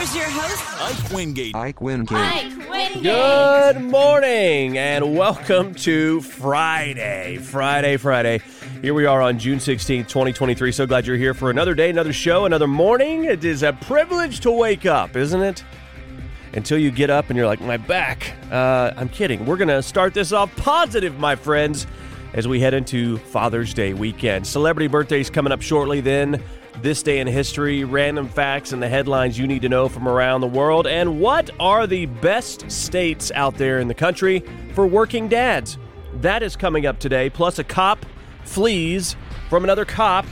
Here's your host. Ike Wingate. Ike Wingate. Mike Wingate. Good morning and welcome to Friday. Friday, Friday. Here we are on June 16th, 2023. So glad you're here for another day, another show, another morning. It is a privilege to wake up, isn't it? Until you get up and you're like, my back. Uh, I'm kidding. We're going to start this off positive, my friends, as we head into Father's Day weekend. Celebrity birthdays coming up shortly, then this day in history, random facts and the headlines you need to know from around the world, and what are the best states out there in the country for working dads. That is coming up today, plus a cop flees from another cop,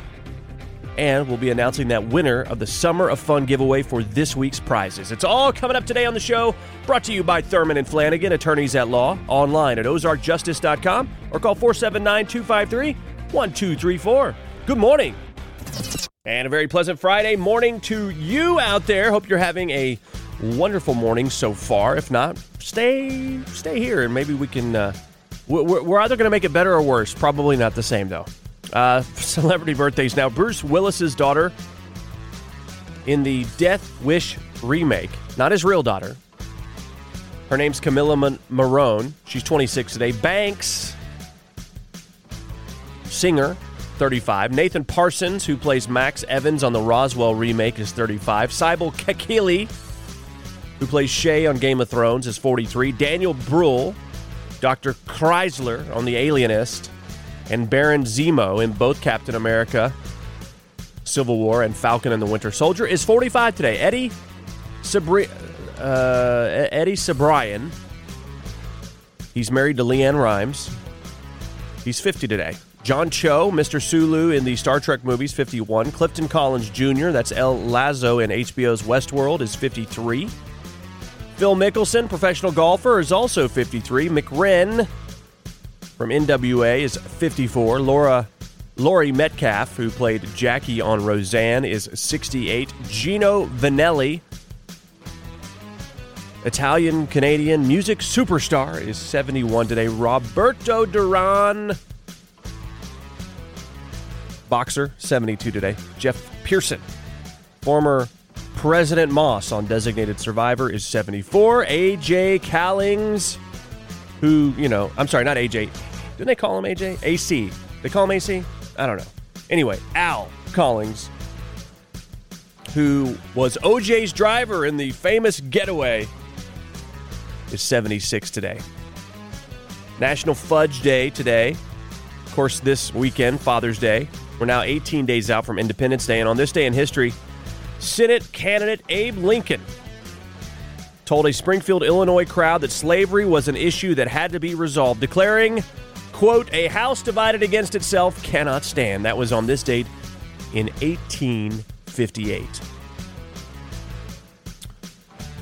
and we'll be announcing that winner of the Summer of Fun giveaway for this week's prizes. It's all coming up today on the show, brought to you by Thurman and Flanagan, attorneys at law, online at ozarkjustice.com or call 479 253 1234. Good morning. And a very pleasant Friday morning to you out there. Hope you're having a wonderful morning so far. If not, stay stay here and maybe we can. Uh, we're, either going to make it better or worse. Probably not the same though. Uh, celebrity birthdays now. Bruce Willis's daughter in the Death Wish remake, not his real daughter. Her name's Camila Morrone. She's 26 today. Banks, singer, 35. Nathan Parsons, who plays Max Evans on the Roswell remake, is 35. Sibel Kekilli, who plays Shae on Game of Thrones, is 43. Daniel Bruhl, Dr. Kreizler on The Alienist, and Baron Zemo in both Captain America, Civil War, and Falcon and the Winter Soldier, is 45 today. Eddie Sabri- uh, Eddie Cibrian, he's married to LeAnn Rimes. He's 50 today. John Cho, Mr. Sulu in the Star Trek movies, 51. Clifton Collins Jr., that's El Lazo in HBO's Westworld, is 53. Phil Mickelson, professional golfer, is also 53. MC Ren from NWA is 54. Laura Laurie Metcalf, who played Jackie on Roseanne, is 68. Gino Vannelli, Italian Canadian music superstar, is 71 today. Roberto Duran, boxer, 72 today. Geoff Pierson, former President Moss on Designated Survivor, is 74. AJ Cowlings, who, you know, I'm sorry, not AJ. Didn't they call him AJ? AC. They call him AC? I don't know. Anyway, Al Cowlings, who was OJ's driver in the famous getaway, is 76 today. National Fudge Day today. Of course, this weekend, Father's Day. We're now 18 days out from Independence Day, and on this day in history, Senate candidate Abe Lincoln told a Springfield, Illinois crowd that slavery was an issue that had to be resolved, declaring, quote, a house divided against itself cannot stand. That was on this date in 1858.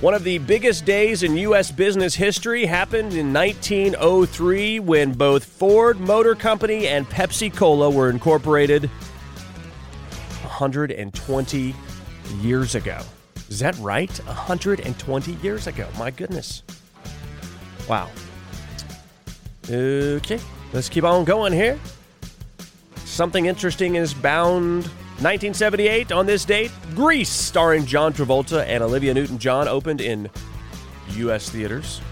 One of the biggest days in U.S. business history happened in 1903 when both Ford Motor Company and Pepsi Cola were incorporated 120 years ago. Is that right? 120 years ago. My goodness. Wow. Okay, let's keep on going here. Something interesting is bound. 1978, on this date, Grease, starring John Travolta and Olivia Newton John, opened in U.S. theaters.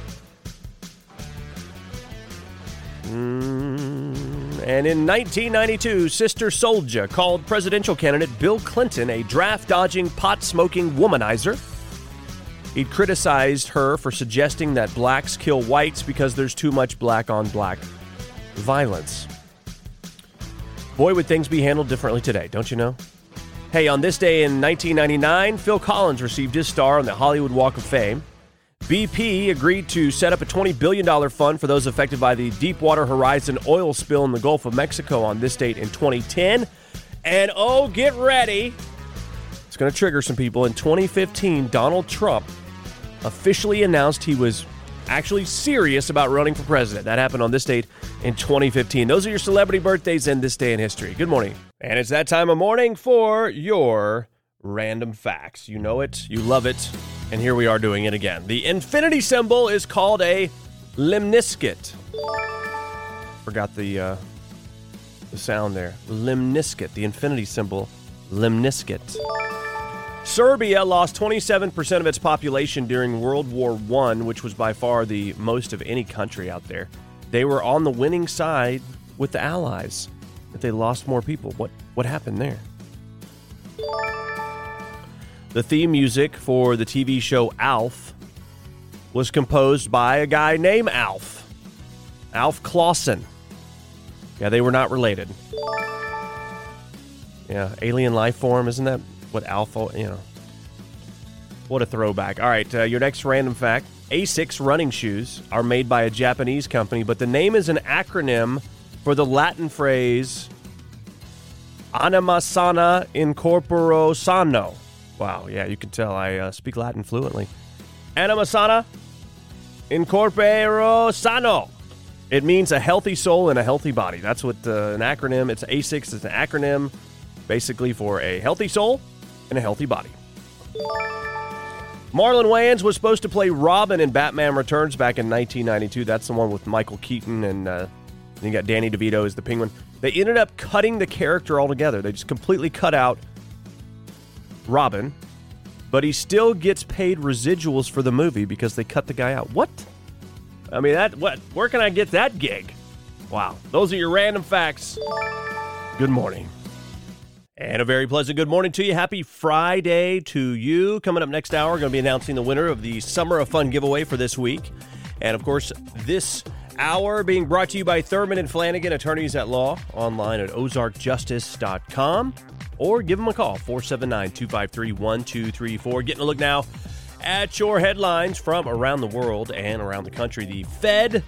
Mm, And in 1992, Sister Souljah called presidential candidate Bill Clinton a draft dodging, pot smoking womanizer. He criticized her for suggesting that blacks kill whites because there's too much black on black violence. Boy, would things be handled differently today, don't you know? Hey, on this day in 1999, Phil Collins received his star on the Hollywood Walk of Fame. BP agreed to set up a $20 billion fund for those affected by the Deepwater Horizon oil spill in the Gulf of Mexico on this date in 2010. And oh, get ready. It's going to trigger some people. In 2015, Donald Trump officially announced he was actually serious about running for president. That happened on this date in 2015. Those are your celebrity birthdays in this day in history. Good morning. And it's that time of morning for your random facts. You know it, you love it, and here we are doing it again. The infinity symbol is called a lemniscate. Forgot the uh, the sound there. Lemniscate, the infinity symbol, lemniscate. Serbia lost 27% of its population during World War I, which was by far the most of any country out there. They were on the winning side with the Allies, but they lost more people. What, what happened there? The theme music for the TV show Alf was composed by a guy named Alf. Alf Clausen. Yeah, they were not related. Yeah, alien life form, isn't that what Alpha, you know? What a throwback. All right, uh, your next random fact Asics running shoes are made by a Japanese company, but the name is an acronym for the Latin phrase Anima sana incorporo sano. Wow, yeah, you can tell I uh, speak Latin fluently. Anima sana incorporo sano. It means a healthy soul and a healthy body. That's what uh, an acronym. It's ASICS. It's an acronym, basically for a healthy soul a healthy body. Marlon Wayans was supposed to play Robin in Batman Returns back in 1992. That's the one with Michael Keaton and uh, you got Danny DeVito as the Penguin. They ended up cutting the character altogether. They just completely cut out Robin, but he still gets paid residuals for the movie because they cut the guy out. What? I mean, that what? Where can I get that gig? Wow, those are your random facts. Good morning. And a very pleasant good morning to you. Happy Friday to you. Coming up next hour, we're going to be announcing the winner of the Summer of Fun giveaway for this week. And of course, this hour being brought to you by Thurman and Flanagan, attorneys at law, online at ozarkjustice.com or give them a call, 479 253 1234. Getting a look now at your headlines from around the world and around the country. The Fed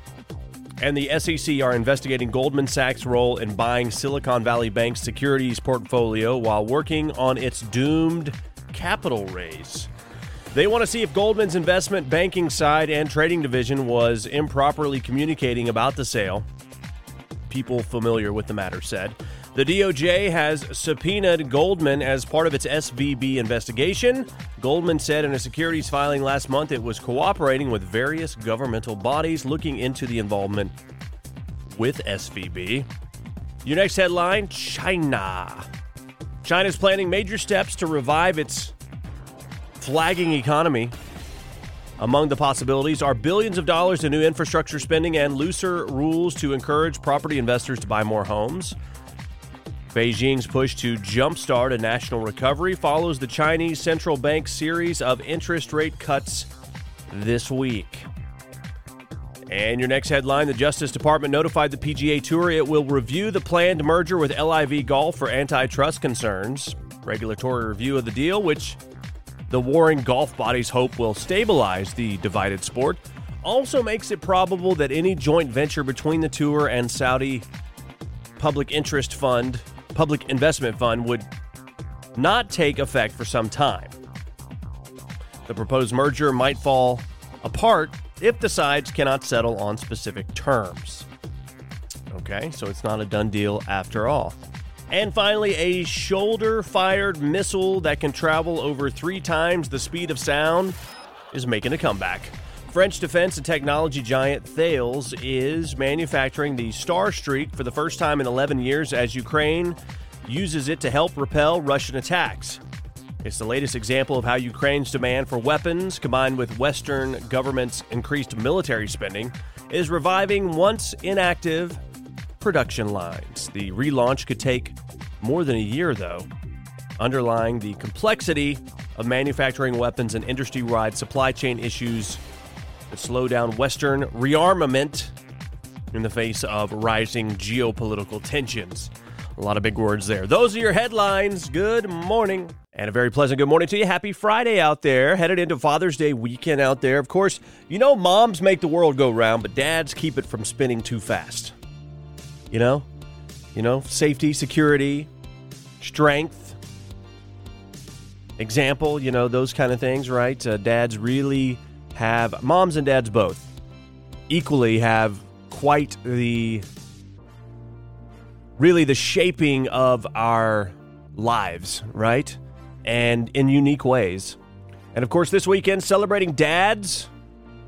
and the SEC are investigating Goldman Sachs' role in buying Silicon Valley Bank's securities portfolio while working on its doomed capital raise. They want to see if Goldman's investment banking side and trading division was improperly communicating about the sale. People familiar with the matter said. The DOJ has subpoenaed Goldman as part of its SVB investigation. Goldman said in a securities filing last month it was cooperating with various governmental bodies looking into the involvement with SVB. Your next headline China. China's planning major steps to revive its flagging economy. Among the possibilities are billions of dollars in new infrastructure spending and looser rules to encourage property investors to buy more homes. Beijing's push to jumpstart a national recovery follows the Chinese central bank's series of interest rate cuts this week. And your next headline the Justice Department notified the PGA Tour it will review the planned merger with LIV Golf for antitrust concerns. Regulatory review of the deal, which the warring golf bodies hope will stabilize the divided sport, also makes it probable that any joint venture between the tour and Saudi Public Interest Fund public investment fund would not take effect for some time. The proposed merger might fall apart if the sides cannot settle on specific terms. Okay, so it's not a done deal after all. And finally, a shoulder fired missile that can travel over three times the speed of sound is making a comeback. French defense and technology giant Thales is manufacturing the Starstreak for the first time in 11 years as Ukraine uses it to help repel Russian attacks. It's the latest example of how Ukraine's demand for weapons, combined with Western governments' increased military spending, is reviving once inactive production lines. The relaunch could take more than a year, though, underlying the complexity of manufacturing weapons and industry wide supply chain issues slow down Western rearmament in the face of rising geopolitical tensions. A lot of big words there. Those are your headlines. Good morning. And a very pleasant good morning to you. Happy Friday out there. Headed into Father's Day weekend out there. Of course, you know moms make the world go round, but dads keep it from spinning too fast. You know? You know, safety, security, strength, example, you know, those kind of things, right? Uh, dads really have, moms and dads both, equally have quite the, really the shaping of our lives, right? And in unique ways. And of course, this weekend, celebrating dads.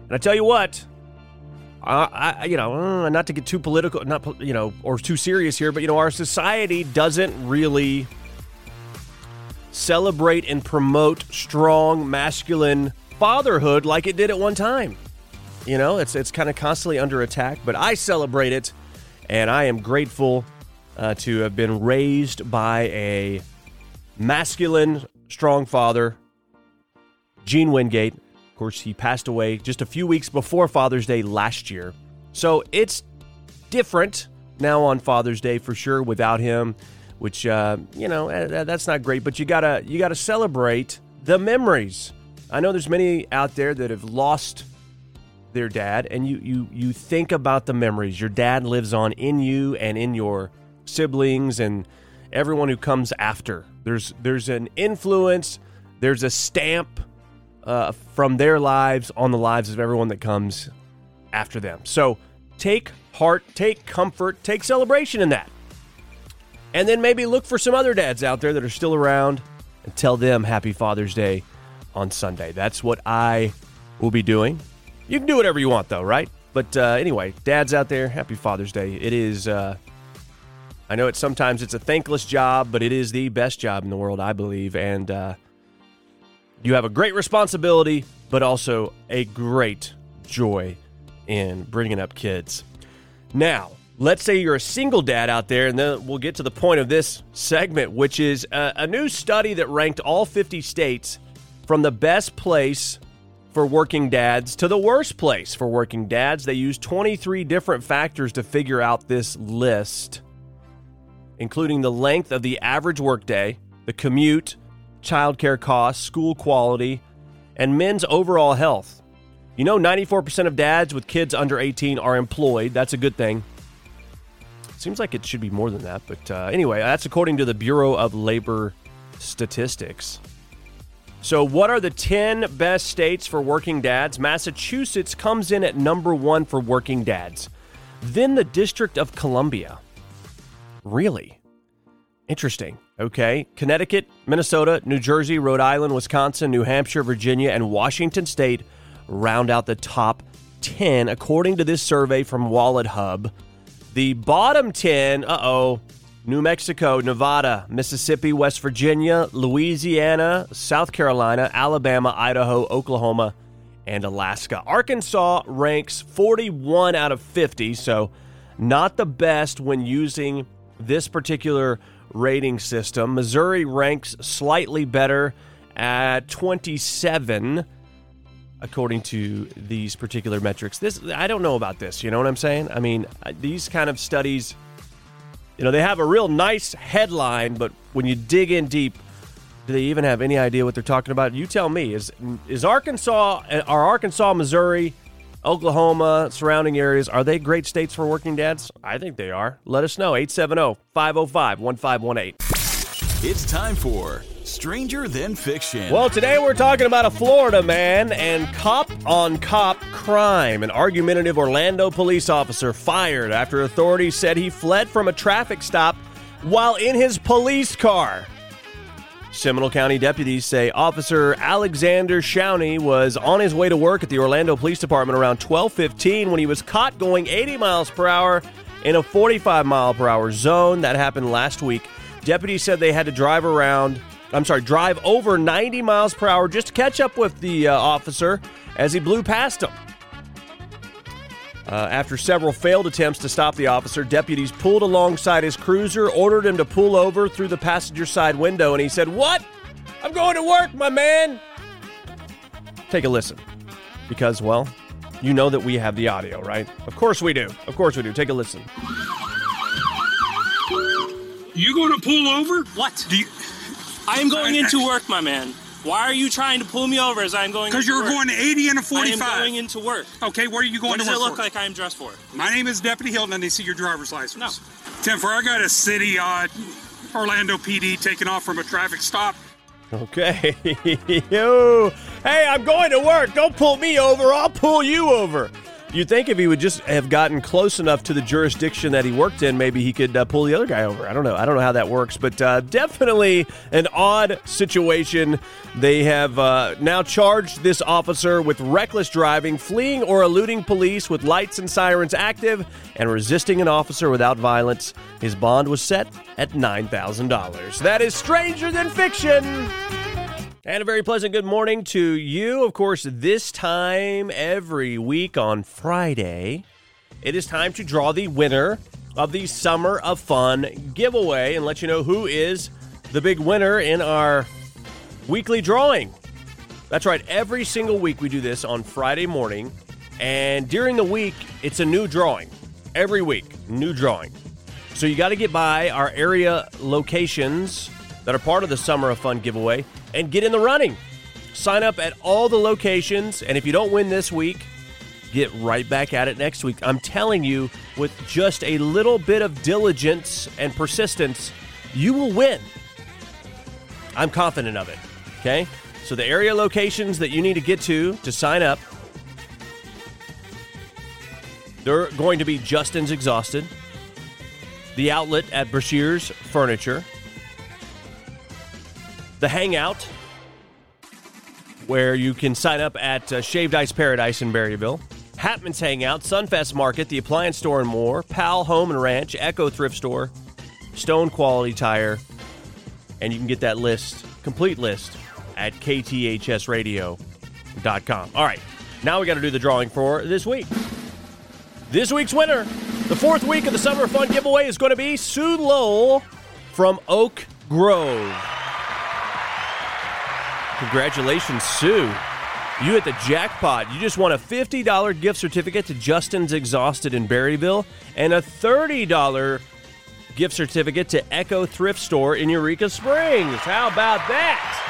And I tell you what, I, I, you know, uh, not to get too political, not you know, or too serious here, but you know, our society doesn't really celebrate and promote strong masculine fatherhood like it did at one time. You know, it's it's kind of constantly under attack, but I celebrate it, and I am grateful uh, to have been raised by a masculine, strong father, Gene Wingate. Of course, he passed away just a few weeks before Father's Day last year. So it's different now on Father's Day for sure without him, which uh, you know eh, that's not great. But you gotta you gotta celebrate the memories. I know there's many out there that have lost their dad, and you you you think about the memories. Your dad lives on in you and in your siblings and everyone who comes after. There's there's an influence. There's a stamp uh, from their lives on the lives of everyone that comes after them. So take heart, take comfort, take celebration in that. And then maybe look for some other dads out there that are still around and tell them Happy Father's Day on Sunday. That's what I will be doing. You can do whatever you want, though, right? But uh, anyway, dads out there, Happy Father's Day. It is. Uh, I know it's sometimes it's a thankless job, but it is the best job in the world, I believe. And uh, you have a great responsibility, but also a great joy in bringing up kids. Now, let's say you're a single dad out there, and then we'll get to the point of this segment, which is a, a new study that ranked all 50 states from the best place for working dads to the worst place for working dads. They used 23 different factors to figure out this list, including the length of the average workday, the commute, childcare costs, school quality, and men's overall health. You know, 94% of dads with kids under 18 are employed. That's a good thing. Seems like it should be more than that, but uh, anyway, that's according to the Bureau of Labor Statistics. So, what are the 10 best states for working dads? Massachusetts comes in at number one for working dads. Then the District of Columbia. Really? Interesting. Okay. Connecticut, Minnesota, New Jersey, Rhode Island, Wisconsin, New Hampshire, Virginia, and Washington State round out the top 10, according to this survey from Wallet Hub. The bottom 10, uh oh, New Mexico, Nevada, Mississippi, West Virginia, Louisiana, South Carolina, Alabama, Idaho, Oklahoma, and Alaska. Arkansas ranks 41 out of 50, so not the best when using this particular rating system. Missouri ranks slightly better at 27 according to these particular metrics. This I don't know about this, you know what I'm saying? I mean, these kind of studies you know, they have a real nice headline, but when you dig in deep, do they even have any idea what they're talking about? You tell me. Is is Arkansas uh, are Arkansas, Missouri, Oklahoma, surrounding areas, are they great states for working dads? I think they are. Let us know. 870-505-1518. It's time for Stranger Than Fiction. Well, today we're talking about a Florida man and cop on cop crime. An argumentative Orlando police officer fired after authorities said he fled from a traffic stop while in his police car. Seminole County deputies say Officer Alexander Showney was on his way to work at the Orlando Police Department around 12:15 when he was caught going 80 miles per hour in a 45 mile per hour zone. That happened last week. Deputies said they had to drive around, I'm sorry, drive over 90 miles per hour just to catch up with the uh, officer as he blew past him. Uh, after several failed attempts to stop the officer, deputies pulled alongside his cruiser, ordered him to pull over through the passenger side window, and he said, What? I'm going to work, my man. Take a listen. Because, well, you know that we have the audio, right? Of course we do. Of course we do. Take a listen. You going to pull over? What? Do you, I am going into work, my man. Why are you trying to pull me over as I'm going? because you're work? going to 80 and a I 45. I am going into work. okay, where are you going into work? What does it look for? like I am dressed for? My name is Deputy Hilton, and they see your driver's license. No. 10 4, I got a city, uh, Orlando PD taking off from a traffic stop. Okay. Yo. Hey, I'm going to work. Don't pull me over. I'll pull you over. You'd think if he would just have gotten close enough to the jurisdiction that he worked in, maybe he could uh, pull the other guy over. I don't know. I don't know how that works, but uh, definitely an odd situation. They have uh, now charged this officer with reckless driving, fleeing or eluding police with lights and sirens active, and resisting an officer without violence. His bond was set at $9,000. That is stranger than fiction. And a very pleasant good morning to you. Of course, this time every week on Friday, it is time to draw the winner of the Summer of Fun giveaway and let you know who is the big winner in our weekly drawing. That's right, every single week we do this on Friday morning. And during the week, it's a new drawing. Every week, new drawing. So you got to get by our area locations that are part of the Summer of Fun giveaway and get in the running. Sign up at all the locations, and if you don't win this week, get right back at it next week. I'm telling you, with just a little bit of diligence and persistence, you will win. I'm confident of it. Okay? So the area locations that you need to get to to sign up, they're going to be Justin's Exhausted, the outlet at Brashear's Furniture, the Hangout, where you can sign up at uh, Shaved Ice Paradise in Berryville, Hatman's Hangout, Sunfest Market, the Appliance Store and more, Pal Home and Ranch, Echo Thrift Store, Stone Quality Tire, and you can get that list, complete list, at kthsradio.com. All right, now we got to do the drawing for this week. This week's winner, the fourth week of the Summer Fun giveaway, is going to be Sue Lowell from Oak Grove. Congratulations, Sue. You hit the jackpot. You just won a $50 gift certificate to Justin's Exhausted in Berryville and a $30 gift certificate to Echo Thrift Store in Eureka Springs. How about that?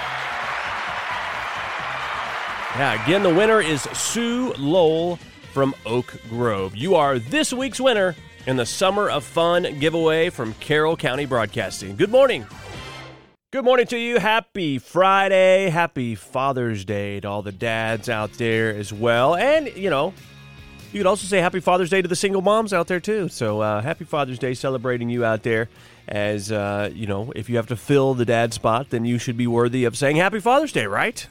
Yeah, again, the winner is Sue Lowell from Oak Grove. You are this week's winner in the Summer of Fun giveaway from Carroll County Broadcasting. Good morning. Good morning to you. Happy Friday. Happy Father's Day to all the dads out there as well. And, you know, you could also say Happy Father's Day to the single moms out there, too. So, uh, Happy Father's Day celebrating you out there. As, uh, you know, if you have to fill the dad spot, then you should be worthy of saying Happy Father's Day, right?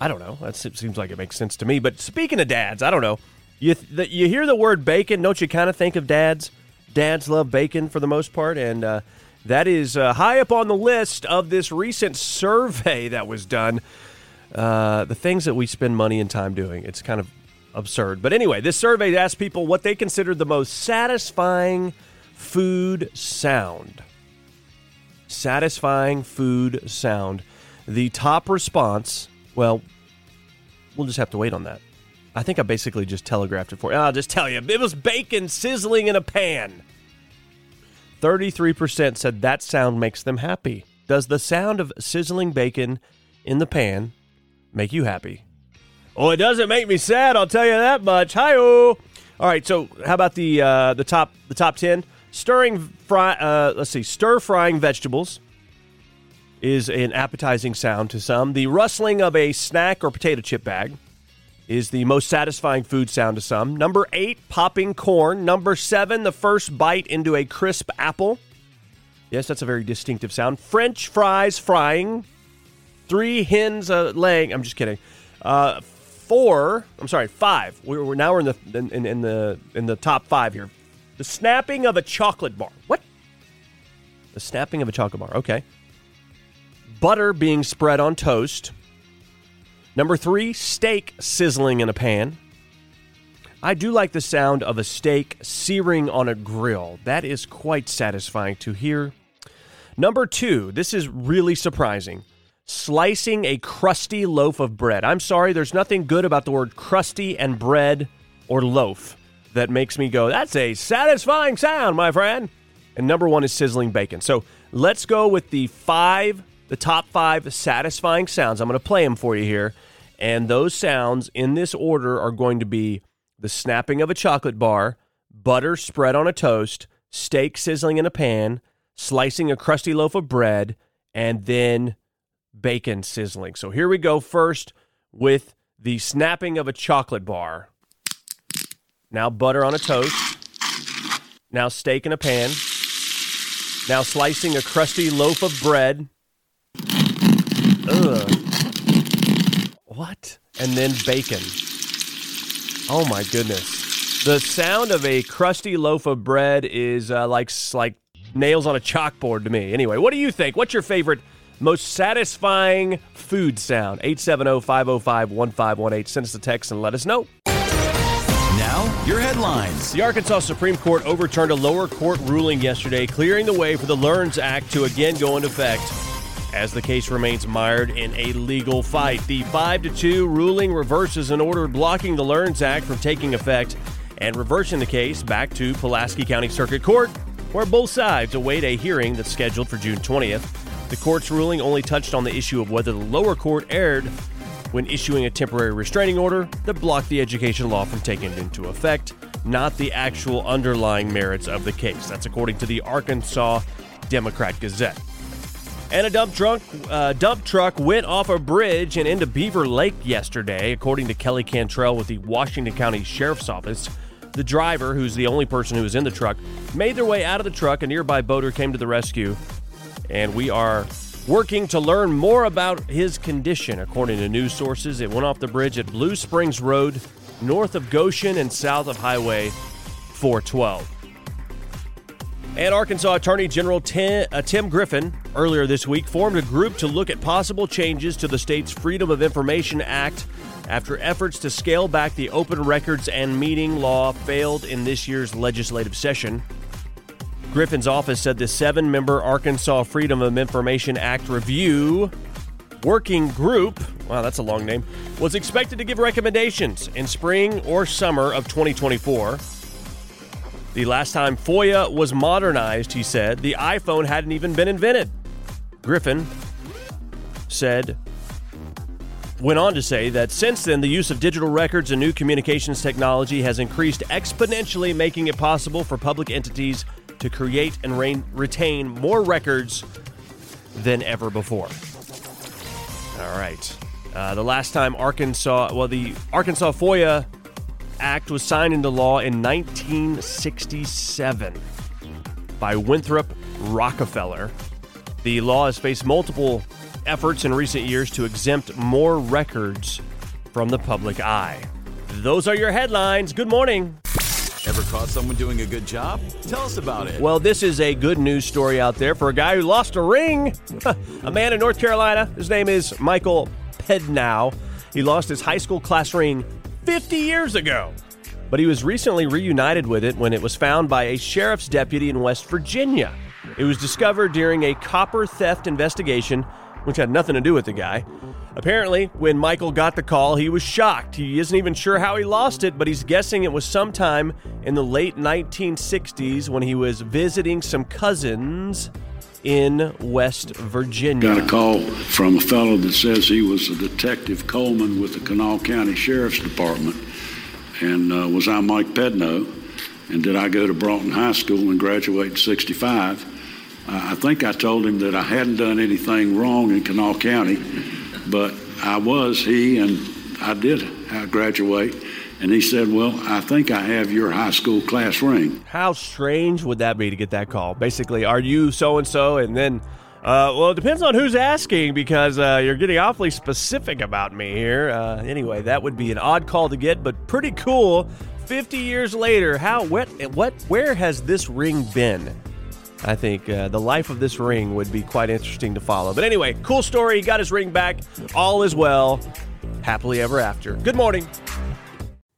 I don't know. That seems like it makes sense to me. But speaking of dads, I don't know. You th- you hear the word bacon, don't you kind of think of dads? Dads love bacon for the most part, and uh, that is uh, high up on the list of this recent survey that was done. Uh, the things that we spend money and time doing, it's kind of absurd. But anyway, this survey asked people what they considered the most satisfying food sound. Satisfying food sound. The top response, well, we'll just have to wait on that. I think I basically just telegraphed it for you. I'll just tell you. It was bacon sizzling in a pan. 33% said that sound makes them happy. Does the sound of sizzling bacon in the pan make you happy? Oh, it doesn't make me sad. I'll tell you that much. Hi All right. So, how about the uh, the top the top ten? Stirring fry. Uh, let's see. Stir frying vegetables is an appetizing sound to some. The rustling of a snack or potato chip bag is the most satisfying food sound to some. Number eight, popping corn. Number seven, the first bite into a crisp apple. Yes, that's a very distinctive sound. French fries frying. Three hens uh, laying. I'm just kidding. Uh, four. I'm sorry, five. We're, we're now we're in the in, in the in the top five here. The snapping of a chocolate bar. What? The snapping of a chocolate bar. Okay. Butter being spread on toast. Number three, steak sizzling in a pan. I do like the sound of a steak searing on a grill. That is quite satisfying to hear. Number two, this is really surprising. Slicing a crusty loaf of bread. I'm sorry, there's nothing good about the word crusty and bread or loaf that makes me go, that's a satisfying sound, my friend. And number one is sizzling bacon. So let's go with the five, the top five satisfying sounds. I'm going to play them for you here. And those sounds in this order are going to be the snapping of a chocolate bar, butter spread on a toast, steak sizzling in a pan, slicing a crusty loaf of bread, and then bacon sizzling. So here we go first with the snapping of a chocolate bar. Now butter on a toast. Now steak in a pan. Now slicing a crusty loaf of bread. Ugh. What? And then bacon. Oh my goodness. The sound of a crusty loaf of bread is uh, like like nails on a chalkboard to me. Anyway, what do you think? What's your favorite most satisfying food sound? 870-505-1518. Send us a text and let us know. Now, your headlines. The Arkansas Supreme Court overturned a lower court ruling yesterday, clearing the way for the Learns Act to again go into effect as the case remains mired in a legal fight. The 5 to 2 ruling reverses an order blocking the Learns Act from taking effect and reversing the case back to Pulaski County Circuit Court, where both sides await a hearing that's scheduled for June 20th. The court's ruling only touched on the issue of whether the lower court erred when issuing a temporary restraining order that blocked the education law from taking into effect, not the actual underlying merits of the case. That's according to the Arkansas Democrat Gazette. And a dump truck, uh, dump truck went off a bridge and into Beaver Lake yesterday, according to Kelly Cantrell with the Washington County Sheriff's Office. The driver, who's the only person who was in the truck, made their way out of the truck. A nearby boater came to the rescue, and we are working to learn more about his condition. According to news sources, it went off the bridge at Blue Springs Road, north of Goshen and south of Highway 412. And Arkansas Attorney General Tim, uh, Tim, Griffin earlier this week formed a group to look at possible changes to the state's Freedom of Information Act after efforts to scale back the open records and meeting law failed in this year's legislative session. Griffin's office said the seven member Arkansas Freedom of Information Act review working group, wow, that's a long name, was expected to give recommendations in spring or summer of 2024. The last time FOIA was modernized, he said, the iPhone hadn't even been invented. Griffin said, went on to say that since then, the use of digital records and new communications technology has increased exponentially, making it possible for public entities to create and re- retain more records than ever before. All right. Uh, the last time Arkansas, well, the Arkansas FOIA Act was signed into law in 1967 by Winthrop Rockefeller. The law has faced multiple efforts in recent years to exempt more records from the public eye. Those are your headlines. Good morning. Ever caught someone doing a good job? Tell us about it. Well, this is a good news story out there for a guy who lost a ring. a man in North Carolina. His name is Michael Pednow. He lost his high school class ring 50 years ago. But he was recently reunited with it when it was found by a sheriff's deputy in West Virginia. It was discovered during a copper theft investigation, which had nothing to do with the guy. Apparently, when Michael got the call, he was shocked. He isn't even sure how he lost it, but he's guessing it was sometime in the late 1960s when he was visiting some cousins in West Virginia. Got a call from a fellow that says he was a detective Coleman with the Kanawha County Sheriff's Department, and uh, was I Mike Pedno, and did I go to Broughton High School and graduate in '65? Uh, I think I told him that I hadn't done anything wrong in Kanawha County, but I was he, and I did graduate. And he said, Well, I think I have your high school class ring. How strange would that be to get that call? Basically, are you so and so? And then, uh, well, it depends on who's asking because uh, you're getting awfully specific about me here. Uh, anyway, that would be an odd call to get, but pretty cool. 50 years later, how, what, what, where has this ring been? I think uh, the life of this ring would be quite interesting to follow. But anyway, cool story. He got his ring back. All is well. Happily ever after. Good morning.